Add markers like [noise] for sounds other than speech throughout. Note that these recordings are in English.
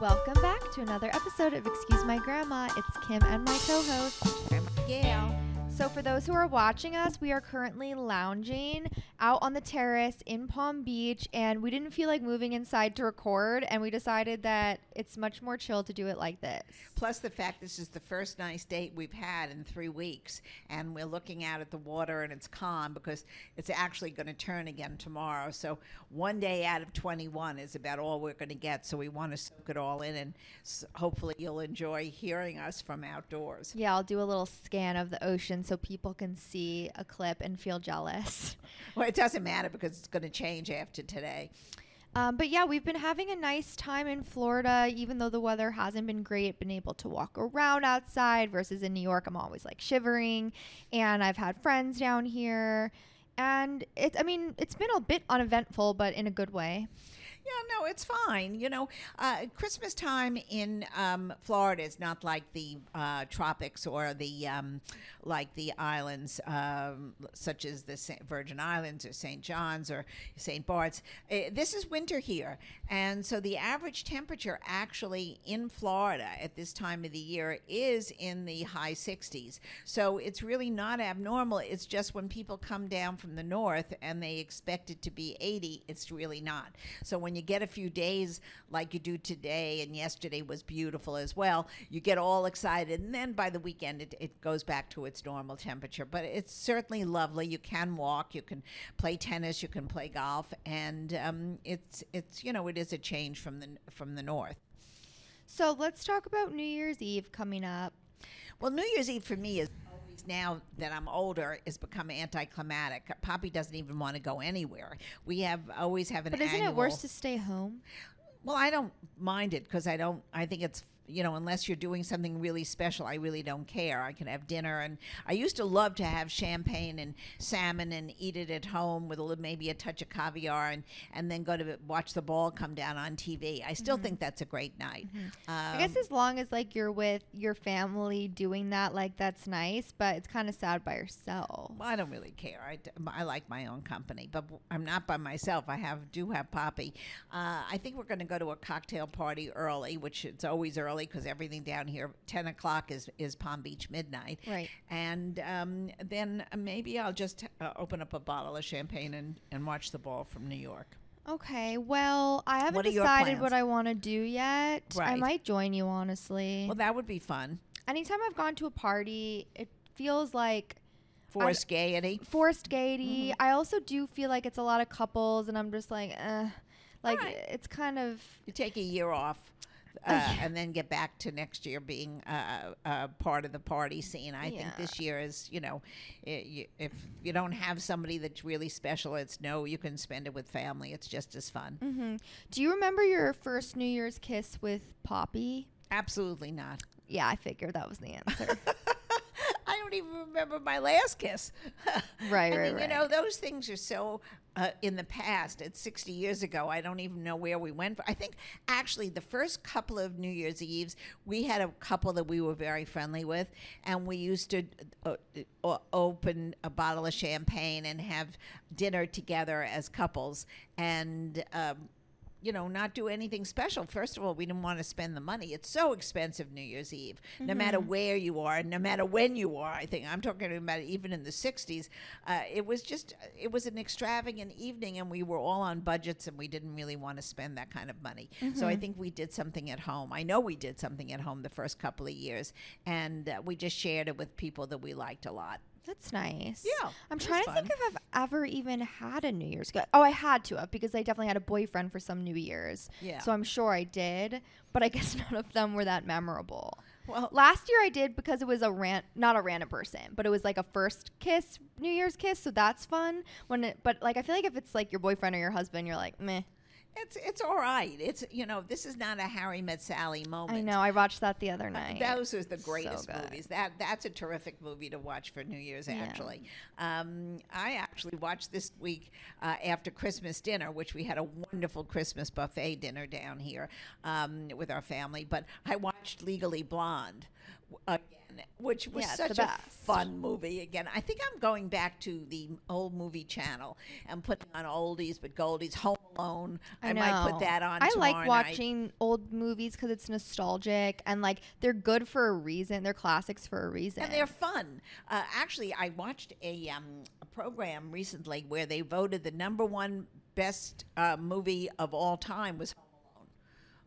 Welcome back to another episode of Excuse My Grandma. It's Kim and my co host. Grandma Gail. So, for those who are watching us, we are currently lounging out on the terrace in Palm Beach, and we didn't feel like moving inside to record, and we decided that it's much more chill to do it like this. Plus the fact this is the first nice date we've had in three weeks, and we're looking out at the water and it's calm because it's actually going to turn again tomorrow. So one day out of 21 is about all we're going to get. So we want to soak it all in, and hopefully you'll enjoy hearing us from outdoors. Yeah, I'll do a little scan of the ocean so people can see a clip and feel jealous. [laughs] Well, it doesn't matter because it's going to change after today. Um, but yeah, we've been having a nice time in Florida, even though the weather hasn't been great. Been able to walk around outside versus in New York, I'm always like shivering. And I've had friends down here, and it's I mean it's been a bit uneventful, but in a good way. Yeah, no, it's fine. You know, uh, Christmas time in um, Florida is not like the uh, tropics or the um, like the islands um, such as the Virgin Islands or St. John's or St. Bart's. Uh, this is winter here, and so the average temperature actually in Florida at this time of the year is in the high 60s. So it's really not abnormal. It's just when people come down from the north and they expect it to be 80, it's really not. So when you get a few days like you do today, and yesterday was beautiful as well, you get all excited, and then by the weekend it, it goes back to its normal temperature. But it's certainly lovely. You can walk, you can play tennis, you can play golf, and um, it's it's you know it is a change from the from the north. So let's talk about New Year's Eve coming up. Well, New Year's Eve for me is always now that I'm older is become anticlimactic. Poppy doesn't even want to go anywhere. We have always have an But isn't it worse to stay home? Well, I don't mind it because I don't. I think it's you know unless you're doing something really special, I really don't care. I can have dinner, and I used to love to have champagne and salmon and eat it at home with a little, maybe a touch of caviar, and and then go to watch the ball come down on TV. I still think that's a great night. I guess Um, as long as like you're with your family doing that, like that's nice. But it's kind of sad by yourself. Well, I don't really care. I, d- I like my own company, but I'm not by myself. I have do have Poppy. Uh, I think we're going to go to a cocktail party early, which it's always early because everything down here ten o'clock is is Palm Beach midnight. Right. And um, then maybe I'll just uh, open up a bottle of champagne and, and watch the ball from New York. Okay, well, I haven't What are your decided what plans? I want to do yet. I Right. might join you, honestly. Well, that would be fun. Anytime I've gone to a party, it feels like Forced gaiety. forced gaiety. Mm-hmm. I also do feel like it's a lot of couples, and I'm just like, eh. Like, Alright. it's kind of. You take a year off. Uh, and then get back to next year being uh, uh, part of the party scene. I think this year is, you know, i you, if you don't have somebody that's really special, it's no, you can spend it with family. It's just as fun. hmm Do you remember your first New Year's kiss with Poppy? Absolutely not. Yeah, I figured that was the answer. [laughs] Don't even remember my last kiss. [laughs] Right, I right, mean, you know, those things are so uh, in the past. It's 60 years ago. I don't even know where we went. I think actually the first couple of New Year's Eves, we had a couple that we were very friendly with, and we used to uh, uh, open a bottle of champagne and have dinner together as couples. And, um, you know, not do anything special. First of all, we didn't want to spend the money. It's so expensive New Year's Eve, no matter where you are, no matter when you are. I think I'm talking about even in the '60s. Uh, it was just, it was an extravagant evening, and we were all on budgets, and we didn't really want to spend that kind of money. So I think we did something at home. I know we did something at home the first couple of years, and uh, we just shared it with people that we liked a lot. That's nice. Yeah, I'm trying to think if I've ever even had a New Year's. Go- oh, I had to have because I definitely had a boyfriend for some New Year's. Yeah. So I'm sure I did, but I [laughs] guess none of them were that memorable. Well, Last year I did because it was a rant, not a random person, but it was like a first kiss, New Year's kiss, so that's fun. When it, but like I feel like if it's like your boyfriend or your husband, you're like meh. It's it's all right. It's you know, this is not a Harry met Sally moment. I know. I watched that the other night. Those are the greatest good. movies. That that's a terrific movie to watch for New Year's. Yeah. Actually, um, I actually watched this week uh, after Christmas dinner, which we had a wonderful Christmas buffet dinner down here um, with our family. But I watched Legally Blonde, again, which was Yeah, such a fun movie. Again, I think I'm going back to the old movie channel and putting on oldies but goldies. Home Alone. I, might put that on. I like night. watching old movies because it's nostalgic and like they're good for a reason. They're classics for a reason. And they're fun. Uh, actually, I watched a, um, a program recently where they voted the number one best uh, movie of all time was Home Alone.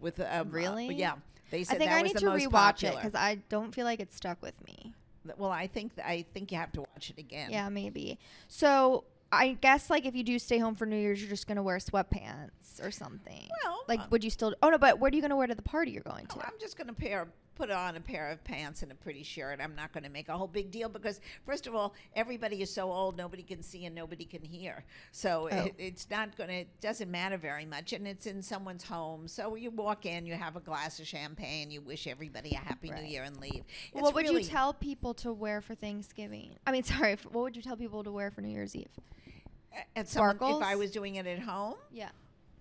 With um, uh, Really? yeah, they I think that I was need the to most rewatch popular. it because I don't feel like it stuck with me. well, I think I think you have to watch it again. Yeah, maybe. So I guess like if you do stay home for New Year's, you're just gonna wear sweatpants or something. Well, like uh, would you still? Oh no, but what are you gonna wear to the party you're going to? Oh, I'm just going to pair put on a pair of pants and a pretty shirt. I'm not going to make a whole big deal because first of all, everybody is so old, nobody can see and nobody can hear. So Oh. it, it's not going to it doesn't matter very much and it's in someone's home. So you walk in, you have a glass of champagne, you wish everybody a happy Right. new year and leave. It's what would really, you tell people to wear for Thanksgiving? I mean, [laughs] sorry. f- What would you tell people to wear for New Year's Eve? at someone, if I was doing it at home? Yeah.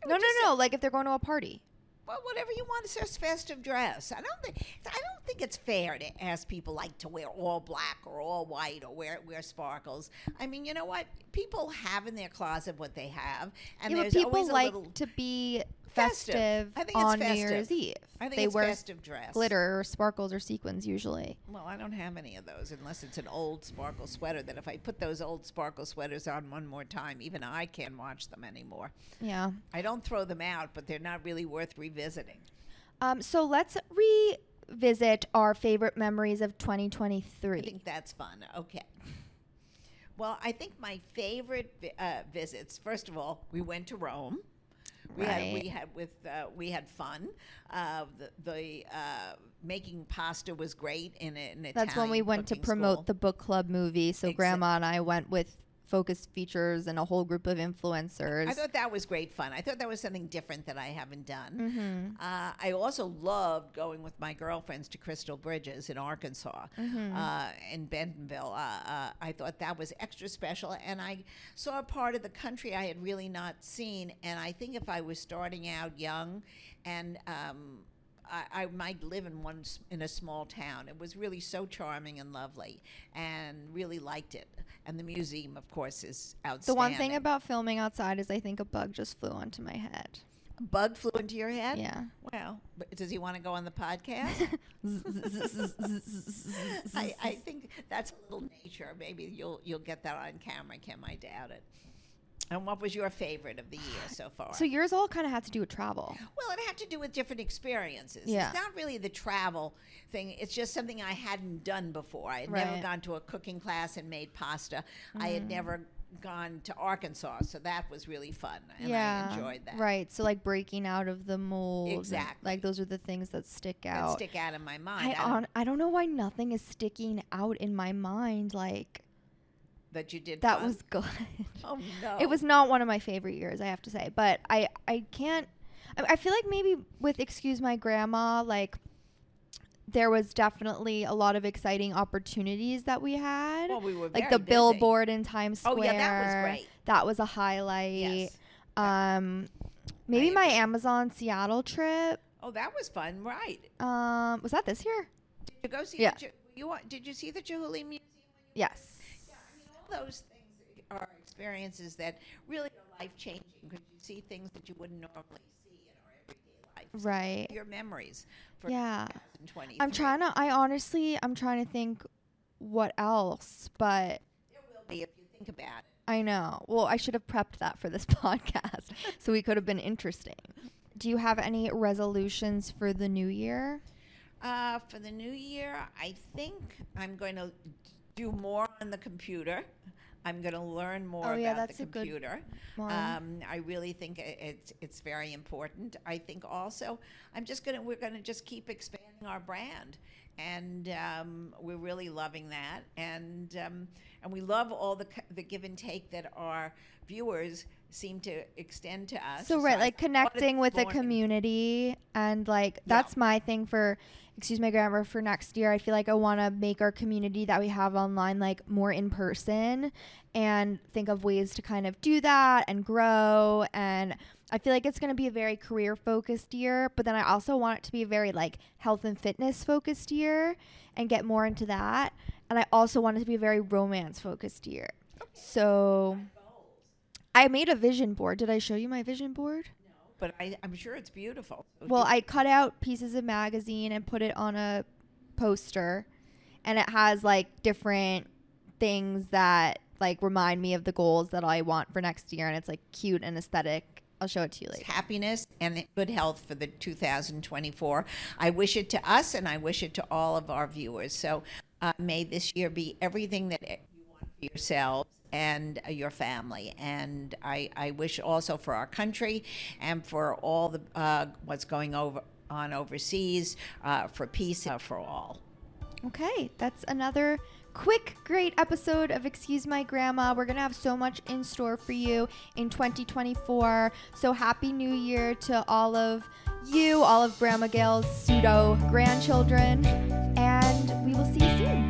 No, no, no. Like if they're going to a party. Well, whatever you want, it's just festive dress. I don't think I don't think it's fair to ask people like to wear all black or all white or wear wear sparkles. I mean, you know what? People have in their closet what they have, and yeah, there's people always a like little. to be Festive. festive, I think it's on New. Year's Eve. I think they it's wear festive dress. glitter or sparkles or sequins usually. Well, I don't have any of those unless it's an old sparkle sweater. That if I put those old sparkle sweaters on one more time, even I can't watch them anymore. Yeah. I don't throw them out, but they're not really worth revisiting. Um, so let's revisit our favorite memories of 2023. I think that's fun. Okay. Well, I think my favorite vi- uh, visits. First of all, we went to Rome. We had we had with uh, we had fun. Uh, the the uh, making pasta was great in Italian That's when we went to promote school. the book club movie. So Grandma and I went with Focus Features and a whole group of influencers. I thought that was great fun. I thought that was something different that I haven't done. mm-hmm. Uh, I also loved going with my girlfriends to Crystal Bridges in Arkansas, Mm-hmm. uh, in Bentonville. Uh, uh, I thought that was extra special, and I saw a part of the country I had really not seen. And I think if I was starting out young, and um, I, I might live in one in a small town. It was really so charming and lovely, and really liked it. And the museum, of course, is outstanding. The one thing about filming outside is I think a bug just flew onto my head. a bug flew into your head. Yeah. Well, but does he want to go on the podcast? [laughs] [laughs] I, I think that's a little nature. Maybe you'll you'll get that on camera, Kim. I doubt it. And what was your favorite of the year so far? so yours all kind of had to do with travel. well, it had to do with different experiences. Yeah. It's not really the travel thing. It's just something I hadn't done before. I had never gone to a cooking class and made pasta. I had Mm. never gone to Arkansas, so that was really fun, and yeah. I enjoyed that. Right. So like breaking out of the mold. Exactly. Like those are the things that stick That out. stick out in my I, mind. I, on, I don't know why nothing is sticking out in my mind. Like that you did. that fun? was [laughs] good. Oh no! It was not one of my favorite years, I have to say. But I, I can't. I, I feel like maybe with Excuse My Grandma, like there was definitely a lot of exciting opportunities that we had. Well, we were like the busy. billboard in Times Square. Oh yeah, that was great. That was a highlight. Yes. Um, maybe my. Amazon Seattle trip. Oh, that was fun, right? Um, was that this year? Did you go see? Yeah. The, you wa- did you see the Chihuly Museum? Yes. Yeah, I mean, all those things are experiences that really are life changing because you see things that you wouldn't normally see in our everyday life. So Right. Your memories for Yeah. I'm trying to. I honestly, I'm trying to think what else, but There will be if you think about it. I know. Well, I should have prepped that for this [laughs] podcast, [laughs] so we could have been interesting. Do you have any resolutions for the new year? Uh, for the new year, I think I'm going to do more on the computer. I'm going to learn more Oh, yeah, about that's the computer. Um, I really think i- it's it's very important. I think also I'm just gonna we're gonna just keep expanding our brand, and um, we're really loving that. And um, and we love all the the give and take that our viewers seem to extend to us. So right, like connecting with the community and like that's my thing for excuse my Grandma for next year. I feel like I want to make our community that we have online like more in person and think of ways to kind of do that and grow and I feel like it's going to be a very career focused year, but then I also want it to be a very like health and fitness focused year and get more into that. And I also want it to be a very romance focused year. So I made a vision board. Did I show you my vision board? No, but I, I'm sure it's beautiful. Well, I cut out pieces of magazine and put it on a poster, and it has like different things that like remind me of the goals that I want for next year, and it's like cute and aesthetic. I'll show it to you later. happiness and good health for the 2024. I wish it to us and I wish it to all of our viewers. So uh, may this year be everything that you want for yourselves and uh, your family. And I, I wish also for our country and for all the uh, what's going over on overseas, uh, for peace uh, for all. Okay, that's another quick, great episode of Excuse My Grandma. We're going to have so much in store for you in 2024. So, Happy New Year to all of you, all of Grandma Gail's pseudo grandchildren, and we will see you soon.